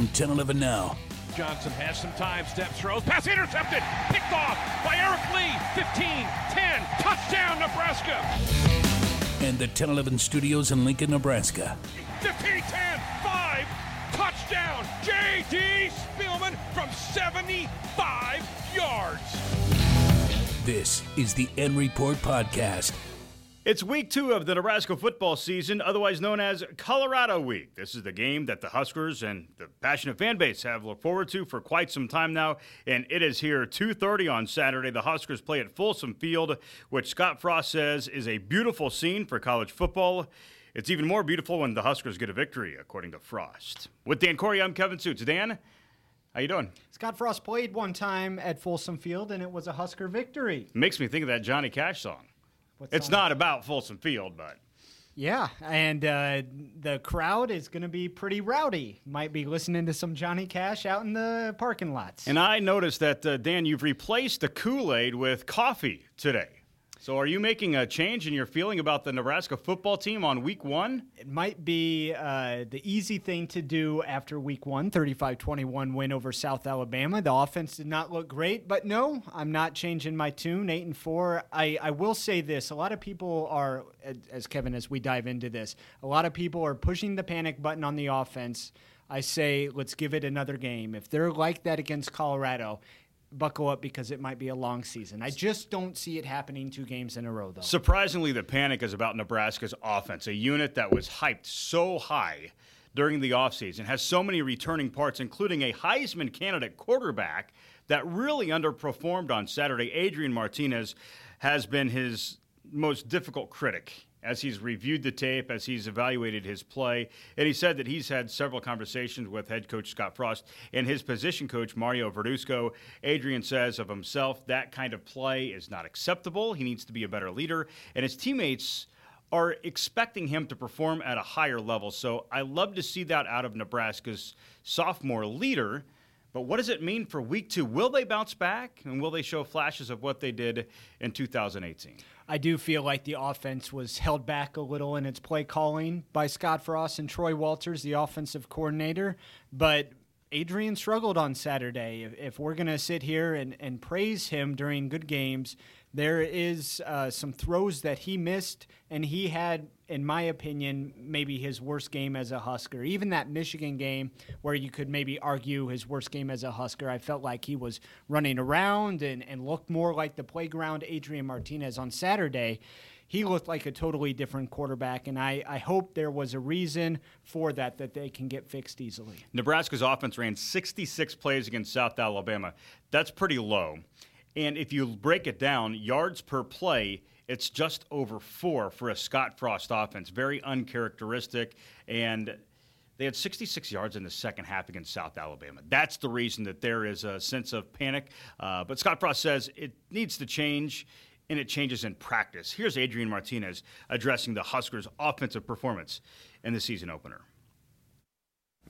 From 1011 Now. Johnson has some time, steps, throws, pass intercepted, picked off by Eric Lee. 15, 10, touchdown, Nebraska. And the 1011 studios in Lincoln, Nebraska. 15, 10, 5, touchdown, J.D. Spielman from 75 yards. This is the N Report Podcast. It's week two of the Nebraska football season, otherwise known as Colorado Week. This is the game that the Huskers and the passionate fan base have looked forward to for quite some time now, and it is here 2:30 on Saturday. The Huskers play at Folsom Field, which Scott Frost says is a beautiful scene for college football. It's even more beautiful when the Huskers get a victory, according to Frost. With Dan Corey, I'm Kevin Sjuts. Dan, how you doing? Scott Frost played one time at Folsom Field, and it was a Husker victory. Makes me think of that Johnny Cash song. What It's not about Folsom Field, but Yeah, and uh, the crowd is going to be pretty rowdy. Might be listening to some Johnny Cash out in the parking lots. And I noticed that, uh, Dan, you've replaced the Kool Aid with coffee today. So are you making a change in your feeling about the Nebraska football team on week one? it might be uh, the easy thing to do after week one 35 21 win over South Alabama. The offense did not look great, but no, I'm not changing my tune. 8 and 4. I, I will say this a lot of people are, as Kevin, as we dive into this, a lot of people are pushing the panic button on the offense. I say, let's give it another game. If they're like that against Colorado, buckle up because it might be a long season. I just don't see it happening two games in a row, though. Surprisingly, the panic is about Nebraska's offense, a unit that was hyped so high during the offseason, has so many returning parts, including a Heisman candidate quarterback that really underperformed on Saturday. Adrian Martinez has been his most difficult critic as he's reviewed the tape, as he's evaluated his play. And he said that he's had several conversations with head coach Scott Frost and his position coach, Mario Verduzco. Adrian says of himself that kind of play is not acceptable. He needs to be a better leader. And his teammates are expecting him to perform at a higher level. So I love to see that out of Nebraska's sophomore leader. But what does it mean for week two? Will they bounce back? And will they show flashes of what they did in 2018? I do feel like the offense was held back a little in its play calling by Scott Frost and Troy Walters, the offensive coordinator. But Adrian struggled on Saturday. If, if we're going to sit here and, and praise him during good games, there is uh, some throws that he missed, and he had, in my opinion, maybe his worst game as a Husker. Even that Michigan game, where you could maybe argue his worst game as a Husker, I felt like he was running around and, and looked more like the playground Adrian Martinez on Saturday. He looked like a totally different quarterback, and I, I hope there was a reason for that that they can get fixed easily. Nebraska's offense ran 66 plays against South Alabama. That's pretty low. And if you break it down, yards per play, it's just over four for a Scott Frost offense. Very uncharacteristic. And they had 66 yards in the second half against South Alabama. That's the reason that there is a sense of panic. Uh, but Scott Frost says it needs to change. And it changes in practice. Here's Adrian Martinez addressing the Huskers' offensive performance in the season opener.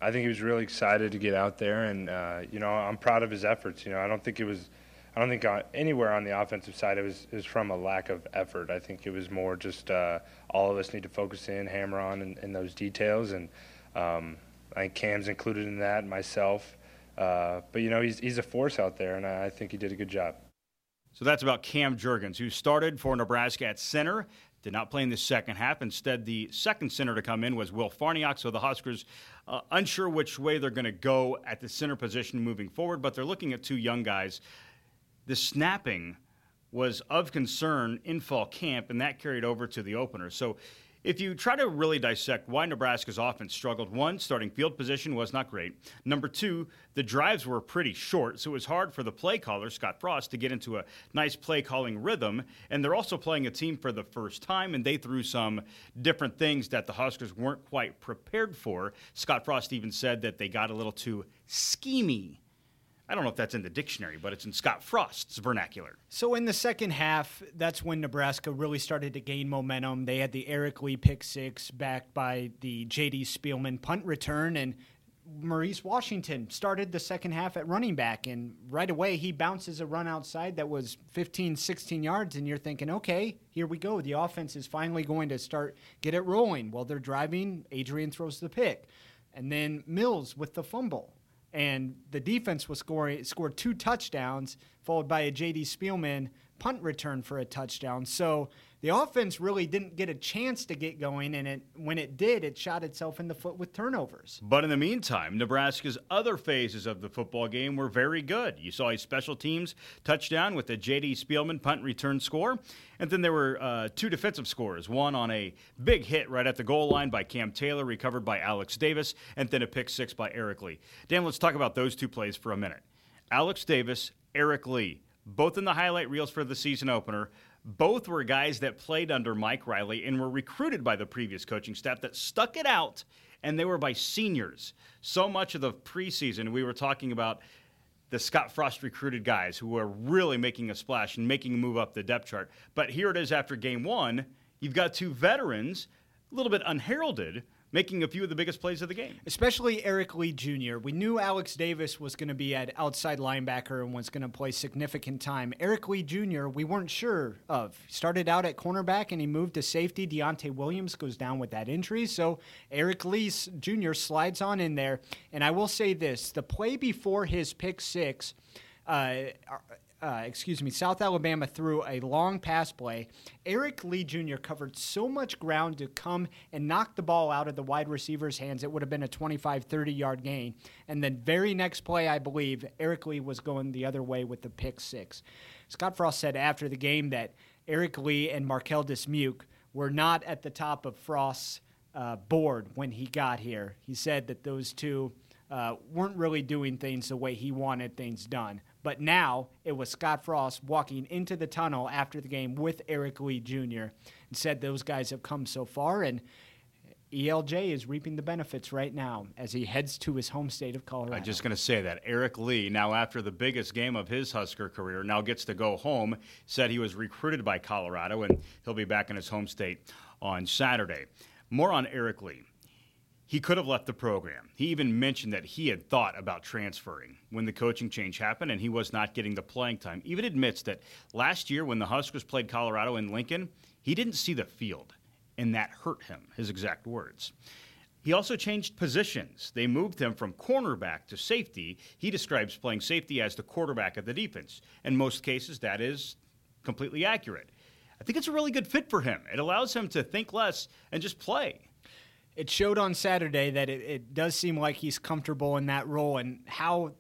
I think he was really excited to get out there, and uh, you know I'm proud of his efforts. You know I don't think it was, I don't think uh, anywhere on the offensive side it was it was from a lack of effort. I think it was more just uh, all of us need to focus in, hammer on in, in those details, and um, I think Cam's included in that, myself. Uh, but you know he's he's a force out there, and I, I think he did a good job. So that's about Cam Jurgens, who started for Nebraska at center, did not play in the second half. Instead, the second center to come in was Will Farniok. So the Huskers uh, unsure which way they're going to go at the center position moving forward, but they're looking at two young guys. The snapping was of concern in fall camp, and that carried over to the opener. So if you try to really dissect why Nebraska's offense struggled, one, starting field position was not great. Number two, the drives were pretty short, so it was hard for the play caller, Scott Frost, to get into a nice play calling rhythm. And they're also playing a team for the first time, and they threw some different things that the Huskers weren't quite prepared for. Scott Frost even said that they got a little too schemy. I don't know if that's in the dictionary, but it's in Scott Frost's vernacular. So in the second half, that's when Nebraska really started to gain momentum. They had the Eric Lee pick six backed by the J.D. Spielman punt return, and Maurice Washington started the second half at running back. And right away, he bounces a run outside that was 15, 16 yards, and you're thinking, okay, here we go. The offense is finally going to start get it rolling. While they're driving, Adrian throws the pick. And then Mills with the fumble. And the defense was scoring scored two touchdowns, followed by a J.D. Spielman punt return for a touchdown. So the offense really didn't get a chance to get going, and it, when it did, it shot itself in the foot with turnovers. But in the meantime, Nebraska's other phases of the football game were very good. You saw a special teams touchdown with the J.D. Spielman punt return score, and then there were uh, two defensive scores one on a big hit right at the goal line by Cam Taylor, recovered by Alex Davis, and then a pick six by Eric Lee. Dan, let's talk about those two plays for a minute. Alex Davis, Eric Lee, both in the highlight reels for the season opener. Both were guys that played under Mike Riley and were recruited by the previous coaching staff that stuck it out, and they were by seniors. So much of the preseason, we were talking about the Scott Frost recruited guys who were really making a splash and making a move up the depth chart. But here it is after game one. You've got two veterans, a little bit unheralded, making a few of the biggest plays of the game. Especially Eric Lee Jr. We knew Alex Davis was going to be at outside linebacker and was going to play significant time. Eric Lee Jr., we weren't sure of. Started out at cornerback and he moved to safety. Deontay Williams goes down with that injury. So Eric Lee Jr. slides on in there. And I will say this the play before his pick six, uh, uh, excuse me, South Alabama threw a long pass play. Eric Lee Jr. covered so much ground to come and knock the ball out of the wide receiver's hands. It would have been a 25, 30 yard gain. And then, very next play, I believe, Eric Lee was going the other way with the pick six. Scott Frost said after the game that Eric Lee and Marquel Dismuke were not at the top of Frost's uh, board when he got here. He said that those two uh, weren't really doing things the way he wanted things done. But now it was Scott Frost walking into the tunnel after the game with Eric Lee Jr. and said those guys have come so far and ELJ is reaping the benefits right now as he heads to his home state of Colorado. I'm just going to say that Eric Lee, now after the biggest game of his Husker career, now gets to go home. Said he was recruited by Colorado and he'll be back in his home state on Saturday. More on Eric Lee he could have left the program. He even mentioned that he had thought about transferring when the coaching change happened and he was not getting the playing time. Even admits that last year when the Huskers played Colorado in Lincoln, he didn't see the field, and that hurt him, his exact words. He also changed positions. They moved him from cornerback to safety. He describes playing safety as the quarterback of the defense. In most cases, that is completely accurate. I think it's a really good fit for him. It allows him to think less and just play it showed on Saturday that it, it, does seem like he's comfortable in that role and how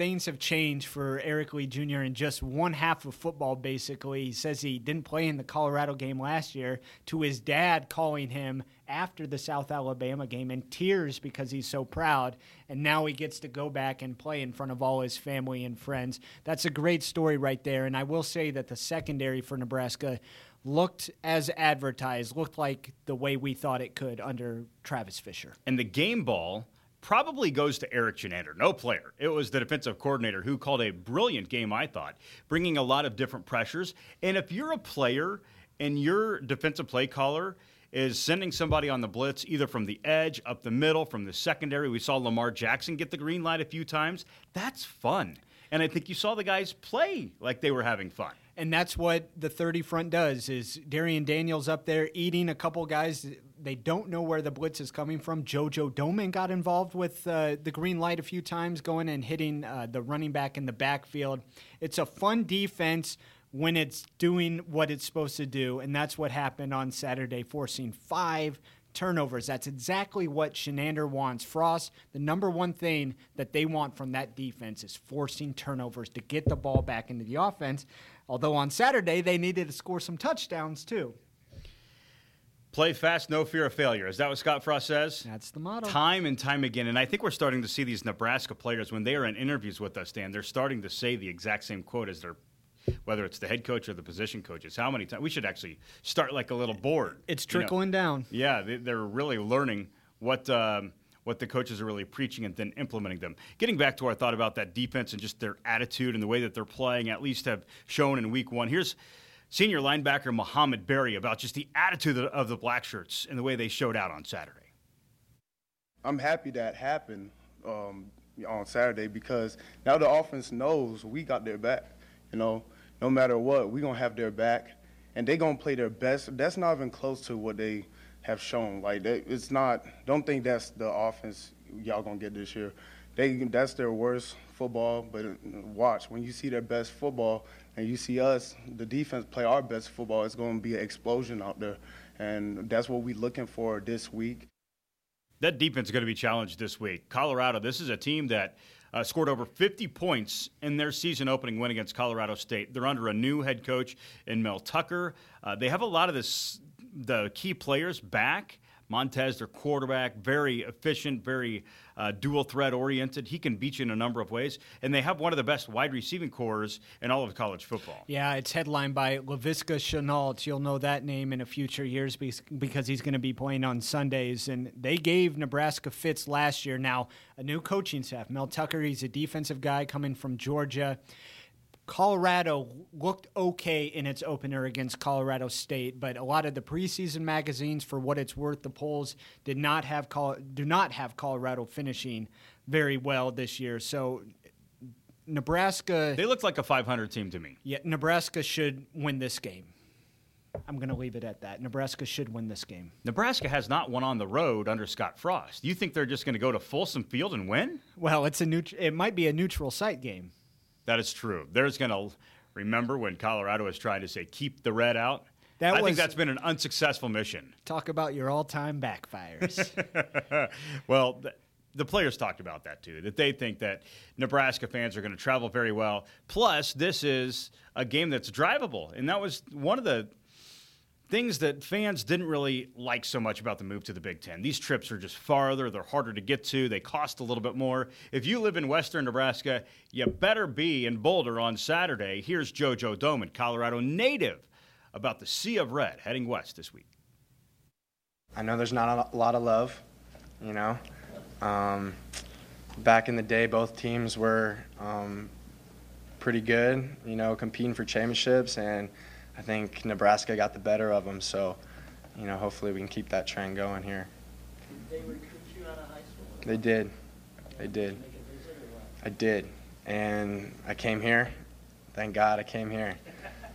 things have changed for Eric Lee Jr. in just one half of football, basically. He says he didn't play in the Colorado game last year, to his dad calling him after the South Alabama game in tears because he's so proud. And now he gets to go back and play in front of all his family and friends. That's a great story right there. And I will say that the secondary for Nebraska looked as advertised, looked like the way we thought it could under Travis Fisher. And the game ball probably goes to Erik Chinander, no player. It was the defensive coordinator who called a brilliant game, I thought, bringing a lot of different pressures. And if you're a player and your defensive play caller is sending somebody on the blitz either from the edge, up the middle, from the secondary, we saw Lamar Jackson get the green light a few times. That's fun. And I think you saw the guys play like they were having fun and that's what the 30 front does is Darrion Daniels up there eating a couple guys they don't know where the blitz is coming from jojo Domann got involved with uh, the green light a few times going and hitting uh, the running back in the backfield it's a fun defense when it's doing what it's supposed to do and that's what happened on saturday forcing five turnovers. That's exactly what Chinander wants. Frost, the number one thing that they want from that defense is forcing turnovers to get the ball back into the offense. Although on Saturday they needed to score some touchdowns too. Play fast, no fear of failure. Is that what Scott Frost says? That's the motto. Time and time again. And I think we're starting to see these Nebraska players, when they are in interviews with us, Dan, they're starting to say the exact same quote as their whether it's the head coach or the position coaches. How many times? We should actually start like a little board. It's trickling you know? down. Yeah, they, are really learning what um, what the coaches are really preaching and then implementing them. Getting back to our thought about that defense and just their attitude and the way that they're playing, at least have shown in week one. Here's senior linebacker Mohamed Barry about just the attitude of the black shirts and the way they showed out on Saturday. I'm happy that happened um, on Saturday because now the offense knows we got their back. You know, no matter what, we're going to have their back, and they're going to play their best. That's not even close to what they – have shown. Like it's not. Don't think that's the offense y'all gonna get this year. They that's their worst football, but uh, watch when you see their best football and you see us, the defense play our best football. It's to be an explosion out there, and that's what we're looking for this week. That defense is going to be challenged this week. Colorado, this is a team that uh, scored over 50 points in their season opening win against Colorado State. They're under a new head coach in Mel Tucker. Uh, they have a lot of this, the key players back. Montez, their quarterback, very efficient, very uh, dual threat oriented. He can beat you in a number of ways. And they have one of the best wide receiving cores in all of college football. Yeah, it's headlined by Laviska Shenault. You'll know that name in a future years because he's going to be playing on Sundays. And they gave Nebraska fits last year. Now, a new coaching staff. Mel Tucker, he's a defensive guy coming from Georgia. Colorado looked okay in its opener against Colorado State, but a lot of the preseason magazines, for what it's worth, the polls did not have do not have Colorado finishing very well this year. So Nebraska, they looked like a 500 team to me. Yeah, Nebraska should win this game. I'm going to leave it at that. Nebraska should win this game. Nebraska has not won on the road under Scott Frost. You think they're just going to go to Folsom Field and win? Well, it's a neut- it might be a neutral site game. That is true. There's going to remember when Colorado was trying to say keep the red out. That I was, think that's been an unsuccessful mission. Talk about your all-time backfires. well, the, the players talked about that too. That they think that Nebraska fans are going to travel very well. Plus, this is a game that's drivable, and that was one of the things that fans didn't really like so much about the move to the Big Ten. These trips are just farther, they're harder to get to, they cost a little bit more. If you live in western Nebraska, you better be in Boulder on Saturday. Here's JoJo Domann, Colorado native, about the Sea of Red heading west this week. I know there's not a lot of love, you know. Um, back in the day, both teams were um, pretty good, you know, competing for championships and – I think Nebraska got the better of them. So, you know, hopefully we can keep that trend going here. Did they recruit you out of high school? They did. They did. I did. And I came here. Thank God I came here.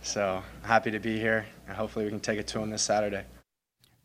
So happy to be here, and hopefully we can take it to them this Saturday.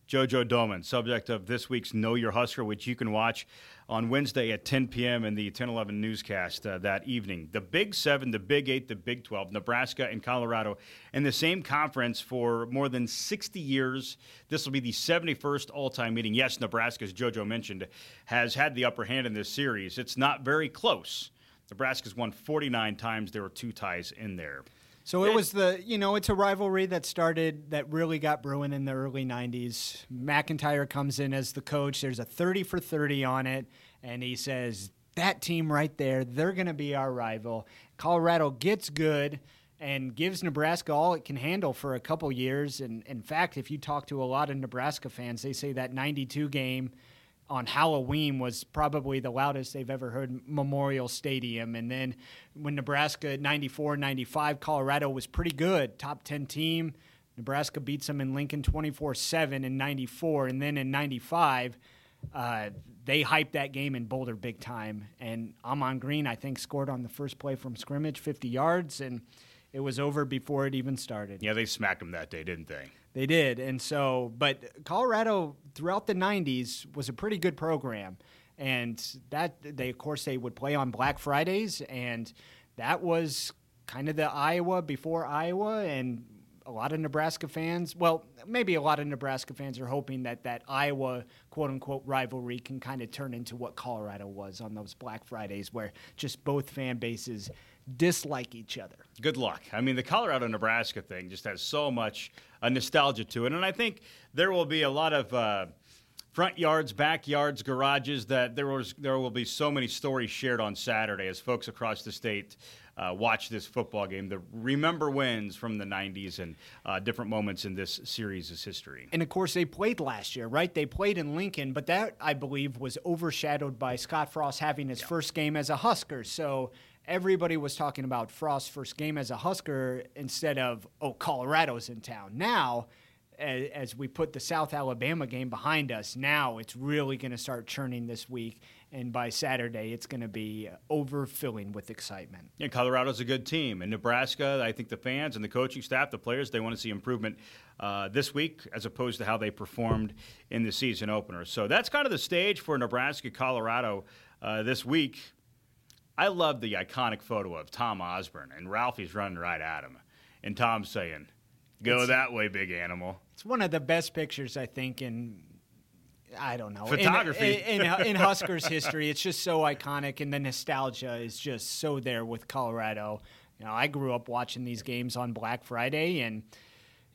JoJo Domann, subject of this week's Know Your Husker, which you can watch on Wednesday at 10 p.m. in the 1011 newscast uh, that evening. The Big Seven, the Big Eight, the Big 12, Nebraska and Colorado in the same conference for more than 60 years. This will be the 71st all time meeting. Yes, Nebraska, as JoJo mentioned, has had the upper hand in this series. It's not very close. Nebraska's won 49 times. There were two ties in there. So it was the, you know, it's a rivalry that started, that really got brewing in the early 90s. McIntyre comes in as the coach. There's a 30 for 30 on it. And he says, that team right there, they're going to be our rival. Colorado gets good and gives Nebraska all it can handle for a couple years. And in fact, if you talk to a lot of Nebraska fans, they say that 92 game on Halloween was probably the loudest they've ever heard Memorial Stadium. And then when Nebraska 94 95, Colorado was pretty good, top 10 team. Nebraska beats them in Lincoln 24 7 in 94. And then in 95, uh, they hyped that game in Boulder big time. And Ahman Green, I think, scored on the first play from scrimmage, 50 yards. And it was over before it even started. Yeah, they smacked them that day, didn't they? They did. And so, but Colorado throughout the 90s was a pretty good program. And that, they, of course, they would play on Black Fridays. And that was kind of the Iowa before Iowa. And a lot of Nebraska fans, well, maybe a lot of Nebraska fans are hoping that that Iowa quote unquote rivalry can kind of turn into what Colorado was on those Black Fridays, where just both fan bases dislike each other. Good luck. I mean, the Colorado Nebraska thing just has so much uh, nostalgia to it. And I think there will be a lot of. Uh, front yards, backyards, garages. That there was there will be so many stories shared on Saturday as folks across the state uh, watch this football game. The remember wins from the '90s and uh, different moments in this series' history. And of course, they played last year, right? They played in Lincoln, but that I believe was overshadowed by Scott Frost having his first game as a Husker. So everybody was talking about Frost's first game as a Husker instead of, oh, Colorado's in town. Now, as we put the South Alabama game behind us, now it's really going to start churning this week. and by Saturday, it's going to be overfilling with excitement. Yeah, Colorado's a good team. In Nebraska, I think the fans and the coaching staff, the players, they want to see improvement uh, this week as opposed to how they performed in the season opener. So that's kind of the stage for Nebraska Colorado uh, this week. I love the iconic photo of Tom Osborne and Ralphie's running right at him, and Tom's saying, "Go It's- that way, big animal." It's one of the best pictures, I think, in I don't know in- Photography. in, in, in Huskers history. It's just so iconic, and the nostalgia is just so there with Colorado. You know, I grew up watching these games on Black Friday, and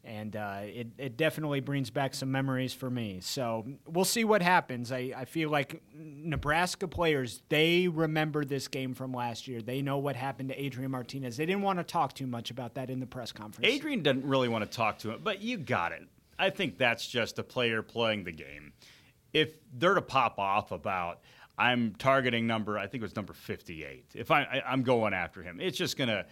and uh, it it definitely brings back some memories for me. So we'll see what happens. I, I feel like Nebraska players they remember this game from last year. They know what happened to Adrian Martinez. They didn't want to talk too much about that in the press conference. Adrian didn't really want to talk to him, but you got it. I think that's just a player playing the game. If they're to pop off about, I'm targeting number, I think it was number 58. If I, I I'm going after him, it's just going to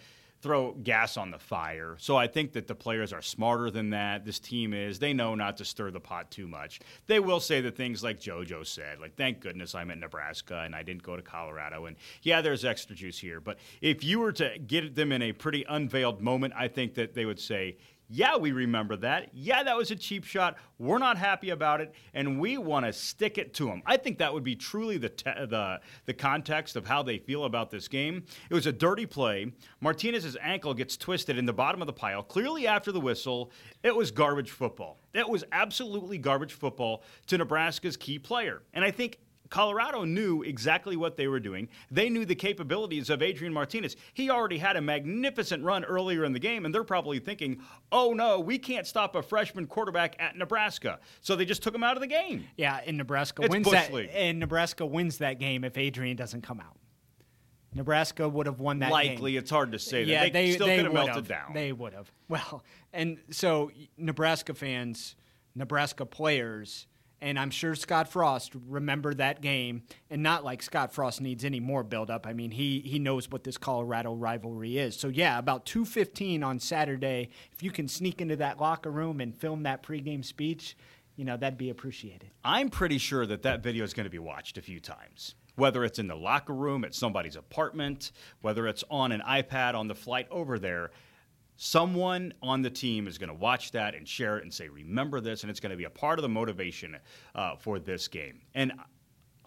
throw gas on the fire. So I think that the players are smarter than that. This team is. They know not to stir the pot too much. They will say the things like JoJo said, like, thank goodness I'm in Nebraska and I didn't go to Colorado. And yeah, there's extra juice here. But if you were to get them in a pretty unveiled moment, I think that they would say, yeah, we remember that. Yeah, that was a cheap shot. We're not happy about it, and we want to stick it to them. I think that would be truly the te- the the context of how they feel about this game. It was a dirty play. Martinez's ankle gets twisted in the bottom of the pile. Clearly, after the whistle, it was garbage football. That was absolutely garbage football to Nebraska's key player, and I think Colorado knew exactly what they were doing. They knew the capabilities of Adrian Martinez. He already had a magnificent run earlier in the game, and they're probably thinking, oh no, we can't stop a freshman quarterback at Nebraska. So they just took him out of the game. Yeah, and Nebraska It's wins that. League. And Nebraska wins that game if Adrian doesn't come out. Nebraska would have won that game. Likely, game. it's hard to say that. Yeah, they, they, still they could have melted down. They would have. Well, and so Nebraska fans, Nebraska players, and I'm sure Scott Frost remembered that game, and not like Scott Frost needs any more buildup. I mean, he he knows what this Colorado rivalry is. So yeah, about 2:15 on Saturday, if you can sneak into that locker room and film that pregame speech, you know that'd be appreciated. I'm pretty sure that that video is going to be watched a few times. Whether it's in the locker room, at somebody's apartment, whether it's on an iPad on the flight over there, someone on the team is going to watch that and share it and say, remember this, and it's going to be a part of the motivation uh, for this game. And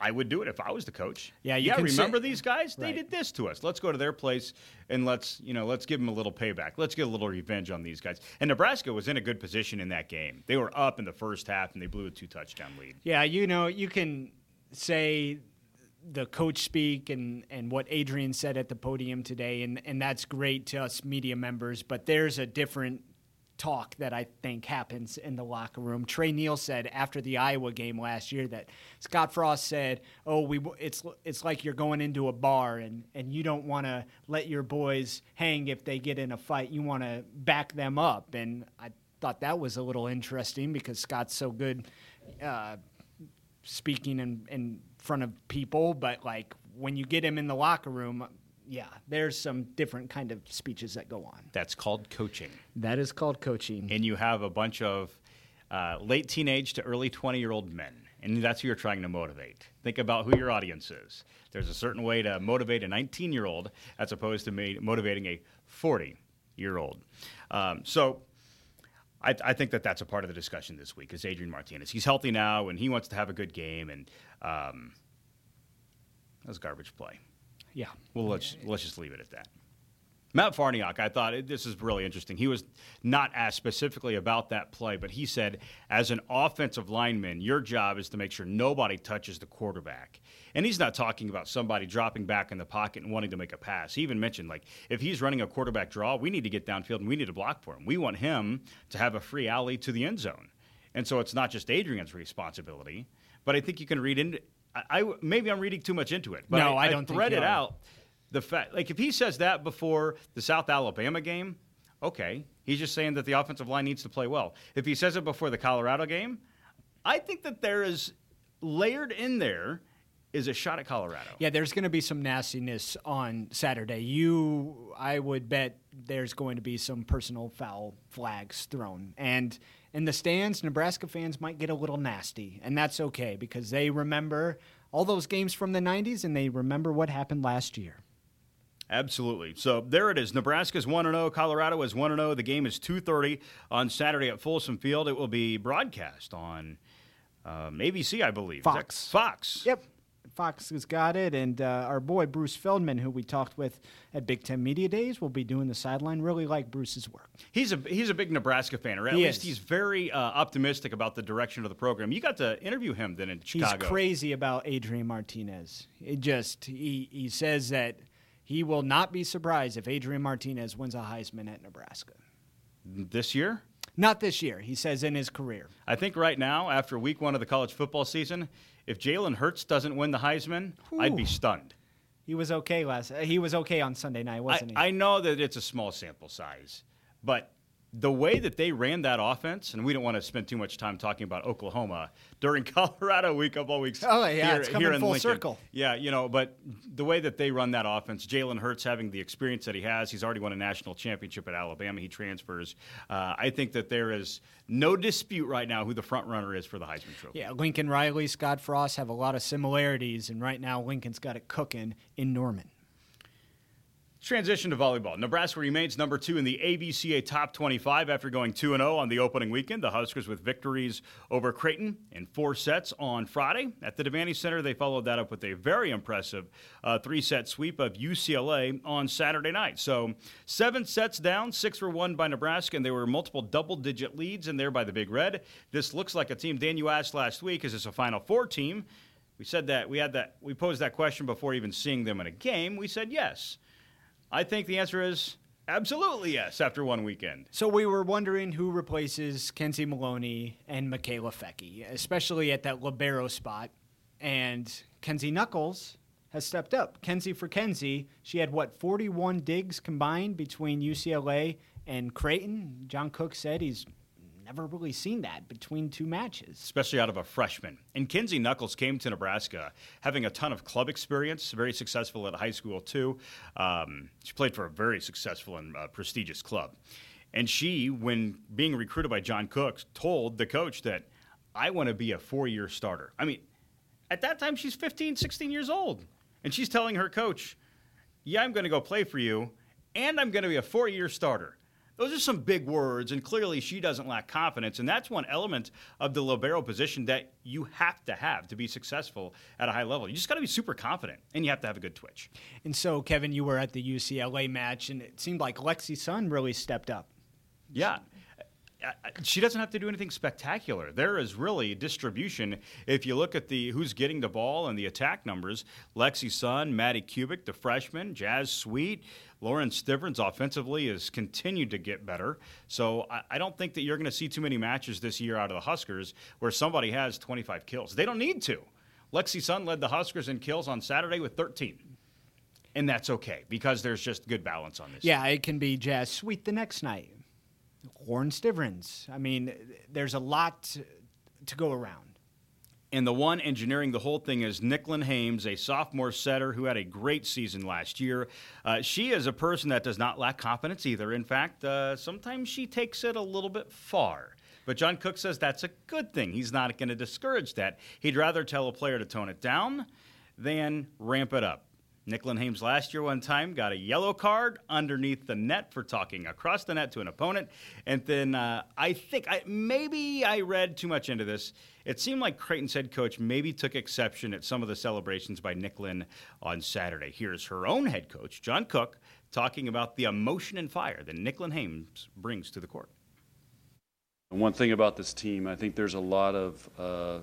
I would do it if I was the coach. Yeah, you yeah. Remember say- these guys? They Right. did this to us. Let's go to their place and let's you know let's give them a little payback. Let's get a little revenge on these guys. And Nebraska was in a good position in that game. They were up in the first half and they blew a two touchdown lead. Yeah, you know, you can say the coach speak and, and what Adrian said at the podium today, and, and that's great to us media members, but there's a different talk that I think happens in the locker room. Tre Neal said after the Iowa game last year that Scott Frost said, "Oh, we it's it's like you're going into a bar and and you don't want to let your boys hang if they get in a fight. You want to back them up." And I thought that was a little interesting because Scott's so good uh, speaking and in front of people, but like when you get him in the locker room, yeah, there's some different kind of speeches that go on. That's called coaching. That is called coaching. And you have a bunch of uh, late teenage to early 20 year old men. And that's who you're trying to motivate. Think about who your audience is. There's a certain way to motivate a 19 year old as opposed to motivating a 40 year old. Um, so I, I think that that's a part of the discussion this week is Adrian Martinez. He's healthy now and he wants to have a good game. And um, that's garbage play. Yeah. Well, let's let's just leave it at that. Matt Farniok, I thought this is really interesting. He was not asked specifically about that play, but he said, as an offensive lineman, your job is to make sure nobody touches the quarterback. And he's not talking about somebody dropping back in the pocket and wanting to make a pass. He even mentioned, like, if he's running a quarterback draw, we need to get downfield and we need to block for him. We want him to have a free alley to the end zone. And so it's not just Adrian's responsibility, but I think you can read into. I, I maybe I'm reading too much into it. But No, I don't think thread it out the fact like if he says that before the South Alabama game, okay, he's just saying that the offensive line needs to play well. If he says it before the Colorado game, I think that there is layered in there is a shot at Colorado. Yeah, there's going to be some nastiness on Saturday. You, I would bet there's going to be some personal foul flags thrown. And in the stands, Nebraska fans might get a little nasty, and that's okay because they remember all those games from the 90s and they remember what happened last year. Absolutely. So there it is. Nebraska's 1 0. Colorado is 1 0. The game is 2.30 on Saturday at Folsom Field. It will be broadcast on um, ABC, I believe. Fox. Fox. Yep. Fox has got it, and uh, our boy Bruce Feldman, who we talked with at Big Ten Media Days, will be doing the sideline. Really like Bruce's work. He's a he's a big Nebraska fan, or at He least is. he's very uh, optimistic about the direction of the program. You got to interview him then in Chicago. He's crazy about Adrian Martinez. It just he he says that he will not be surprised if Adrian Martinez wins a Heisman at Nebraska. this year. Not this year, he says in his career. I think right now, after week one of the college football season, if Jalen Hurts doesn't win the Heisman, I'd be stunned. He was okay last. uh, He was okay on Sunday night, wasn't he? I know that it's a small sample size, but the way that they ran that offense, and we don't want to spend too much time talking about Oklahoma during Colorado week, couple of weeks. Oh, yeah, here, it's coming full Lincoln. circle. Yeah, you know, but the way that they run that offense, Jalen Hurts having the experience that he has, he's already won a national championship at Alabama. He transfers. Uh, I think that there is no dispute right now who the front runner is for the Heisman Trophy. yeah, Lincoln Riley, Scott Frost have a lot of similarities, and right now Lincoln's got it cooking in Norman. Transition to volleyball. Nebraska remains number two in the ABCA top 25 after going 2 0 on the opening weekend. The Huskers with victories over Creighton in four sets on Friday. At the Devaney Center, they followed that up with a very impressive uh, three set sweep of UCLA on Saturday night. So, seven sets down, six were won by Nebraska, and there were multiple double digit leads in there by the Big Red. This looks like a team, Dan, you asked last week, is this a Final Four team? We said that we had that we posed that question before even seeing them in a game. We said yes. I think the answer is absolutely yes after one weekend. So we were wondering who replaces Kenzie Maloney and Mikaela Foecke, especially at that libero spot. And Kenzie Knuckles has stepped up. Kenzie for Kenzie, she had what 41 digs combined between UCLA and Creighton. John Cook said he's never really seen that between two matches. especially out of a freshman. And Kenzie Knuckles came to Nebraska having a ton of club experience, very successful at high school too. Um, she played for a very successful and uh, prestigious club. And she, when being recruited by John Cook, told the coach that I want to be a four year starter. I mean, at that time, she's 15, 16 years old. And she's telling her coach, Yeah, I'm going to go play for you, and I'm going to be a four year starter. Those are some big words, and clearly she doesn't lack confidence. And that's one element of the libero position that you have to have to be successful at a high level. You just got to be super confident, and you have to have a good twitch. And so, Kevin, you were at the UCLA match, and it seemed like Lexi Sun really stepped up. Yeah. She doesn't have to do anything spectacular. There is really distribution. If you look at the who's getting the ball and the attack numbers, Lexi Sun, Madi Kubik, the freshman, Jazz Sweet, Lauren Stivrins offensively has continued to get better. So I, I don't think that you're going to see too many matches this year out of the Huskers where somebody has 25 kills. They don't need to. Lexi Sun led the Huskers in kills on Saturday with 13. And that's okay because there's just good balance on this. Yeah, it can be Jazz Sweet the next night. Lauren Stivrins. I mean, there's a lot to, to go around. And the one engineering the whole thing is Nicklin Hames, a sophomore setter who had a great season last year. Uh, she is a person that does not lack confidence either. In fact, uh, sometimes she takes it a little bit far. But John Cook says that's a good thing. He's not going to discourage that. He'd rather tell a player to tone it down than ramp it up. Nicklin Hames last year, one time, got a yellow card underneath the net for talking across the net to an opponent. And then uh, I think, I, maybe I read too much into this. It seemed like Creighton's head coach maybe took exception at some of the celebrations by Nicklin on Saturday. Here's her own head coach, John Cook, talking about the emotion and fire that Nicklin Hames brings to the court. One thing about this team, I think there's a lot of, uh,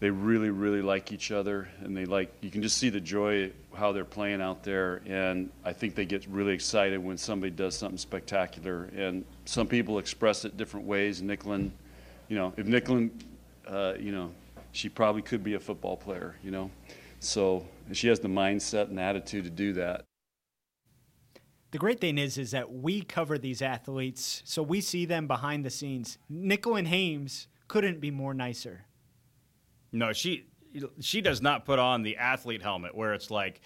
they really, really like each other, and they like, you can just see the joy how they're playing out there, and I think they get really excited when somebody does something spectacular. And some people express it different ways. Nicklin, you know, if Nicklin, uh, you know, she probably could be a football player, you know, so she has the mindset and attitude to do that. The great thing is, is that we cover these athletes, so we see them behind the scenes. Nicklin Hames couldn't be more nicer. No, she she does not put on the athlete helmet where it's like,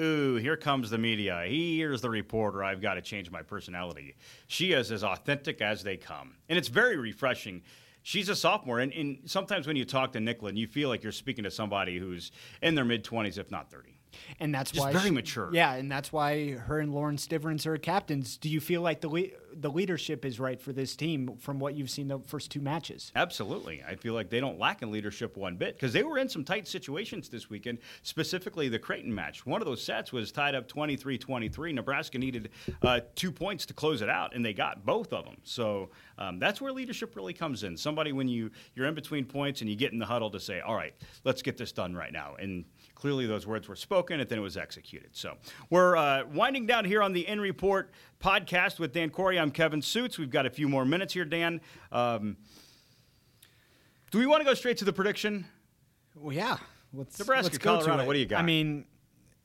ooh, here comes the media. Here's the reporter. I've got to change my personality. She is as authentic as they come. And it's very refreshing she's a sophomore, and, and sometimes when you talk to Nicklin, you feel like you're speaking to somebody who's in their mid 20s, if not 30. and that's Just why very she- mature. Yeah, and that's why her and Lauren Stivrins are captains. Do you feel like the the leadership is right for this team from what you've seen the first two matches? Absolutely. I feel like they don't lack in leadership one bit because they were in some tight situations this weekend, specifically the Creighton match. One of those sets was tied up 23 23. Nebraska needed uh, two points to close it out, and they got both of them. So um, that's where leadership really comes in. Somebody, when you, you're in between points and you get in the huddle to say, all right, let's get this done right now. And clearly those words were spoken and then it was executed. So we're uh, winding down here on the N Report podcast with Dan Corey. I'm Kevin Sjuts. We've got a few more minutes here, Dan. Um, do we want to go straight to the prediction? Well, yeah. Let's, Nebraska, let's go to Colorado, it. what do you got? I mean,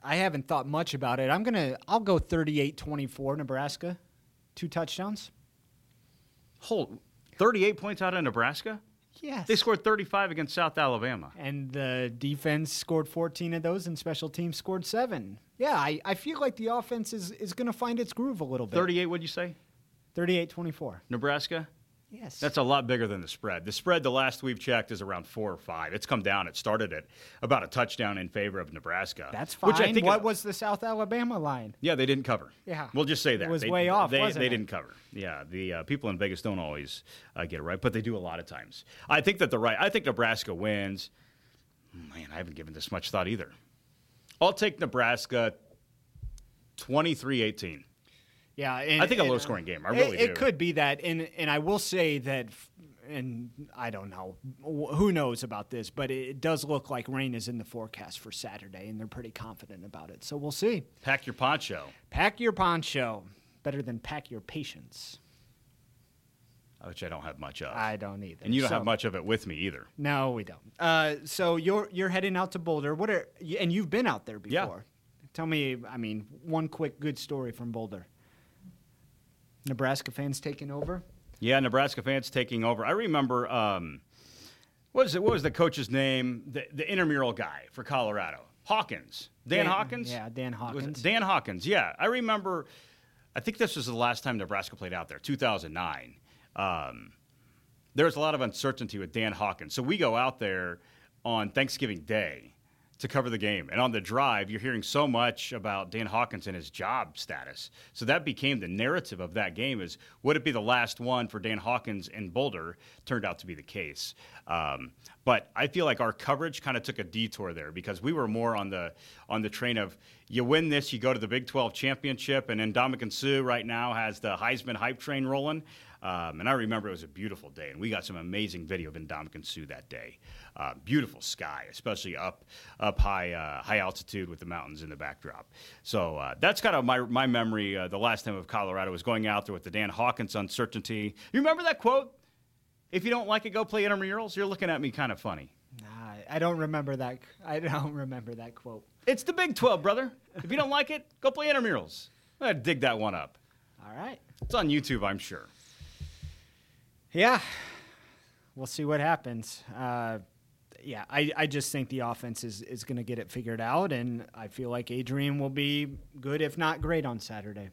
I haven't thought much about it. I'm gonna. I'll go 38-24 Nebraska, two touchdowns. Hold 38 points out of Nebraska? Yes. They scored 35 against South Alabama. and the defense scored 14 of those, and special teams scored seven. Yeah, I, I feel like the offense is, is going to find its groove a little bit. 38, what'd you say? 38 24. Nebraska? Yes. That's a lot bigger than the spread. The spread, the last we've checked, is around four or five. It's come down. It started at about a touchdown in favor of Nebraska. That's fine. Which I think what was the South Alabama line? Yeah, they didn't cover. Yeah. We'll just say that. It was they, way off, They, wasn't they it? didn't cover. Yeah, the uh, people in Vegas don't always uh, get it right, but they do a lot of times. I think that the right. I think Nebraska wins. Man, I haven't given this much thought either. I'll take Nebraska 23-18. Yeah, and, I think a and, uh, low-scoring game. I it- really it, do. could be that, and and I will say that, and I don't know, who knows about this, but it does look like rain is in the forecast for Saturday, and they're pretty confident about it. So we'll see. Pack your poncho. Pack your poncho, better than pack your patience. Which I don't have much of. I don't either. and you don't So- have much of it with me either. No, we don't. Uh, so you're you're heading out to Boulder. What are and you've been out there before? Yeah. before? Tell me. I mean, one quick good story from Boulder. Nebraska fans taking over. Yeah, Nebraska fans taking over. I remember, um, what was it? What was the coach's name? The, the intramural guy for Colorado, Hawkins. Dan, Dan- Hawkins. yeah, Dan Hawkins. Dan Hawkins. Yeah, I remember. I think this was the last time Nebraska played out there, 2009. Um, there was a lot of uncertainty with Dan Hawkins, so we go out there on Thanksgiving Day to cover the game. And on the drive, you're hearing so much about Dan Hawkins and his job status. So that became the narrative of that game is would it be the last one for Dan Hawkins in Boulder? Turned out to be the case. Um, but I feel like our coverage kind of took a detour there because we were more on the on the train of you win this, you go to the Big 12 championship, and then Ndamukong Suh right now has the Heisman hype train rolling. Um, and I remember it was a beautiful day, and we got some amazing video of Ndamukong Suh that day. Uh, beautiful sky, especially up up high uh, high altitude with the mountains in the backdrop. So uh, that's kind of my my memory. Uh, the last time of Colorado was going out there with the Dan Hawkins uncertainty. You remember that quote? If you don't like it, go play intramurals. You're looking at me kind of funny. Nah, I don't remember that. I don't remember that quote. It's the Big 12, brother. If you don't like it, go play intramurals. I dig that one up. All right. It's on YouTube, I'm sure. Yeah, we'll see what happens. Uh, yeah, I, I just think the offense is, is going to get it figured out, and I feel like Adrian will be good, if not great, on Saturday.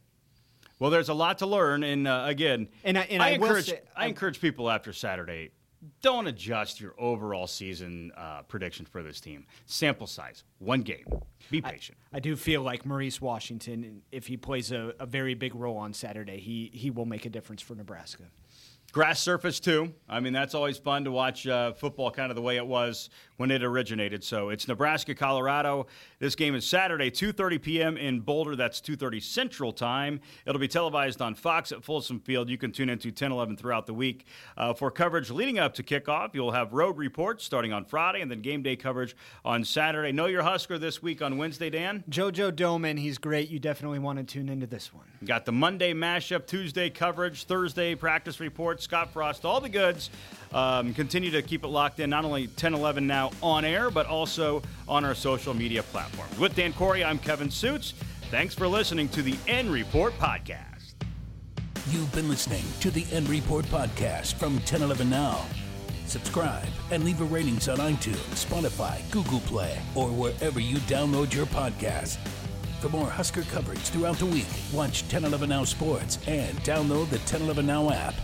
Well, there's a lot to learn, and uh, again, And I- and I will encourage say- I encourage people after Saturday, don't adjust your overall season uh, prediction for this team. Sample size, one game. Be patient. I do feel like Maurice Washington, if he plays a, a very big role on Saturday, he, he will make a difference for Nebraska. Grass surface too. I mean, that's always fun to watch uh, football, kind of the way it was when it originated. So it's Nebraska, Colorado. This game is Saturday, 2:30 p.m. in Boulder. That's 2:30 Central Time. It'll be televised on Fox at Folsom Field. You can tune into 10, 11 throughout the week uh, for coverage leading up to kickoff. You'll have road reports starting on Friday, and then game day coverage on Saturday. Know your Husker this week on Wednesday, Dan. JoJo Domann, he's great. You definitely want to tune into this one. Got the Monday mashup, Tuesday coverage, Thursday practice report, Scott Frost, all the goods. Um, continue to keep it locked in, not only 10 11 now on air, but also on our social media platforms. With Dan Corey, I'm Kevin Sjuts. Thanks for listening to the N Report Podcast. You've been listening to the N Report podcast from 1011 Now. Subscribe and leave a ratings on iTunes, Spotify, Google Play, or wherever you download your podcasts. For more Husker coverage throughout the week, watch 1011 Now Sports and download the 1011 Now app.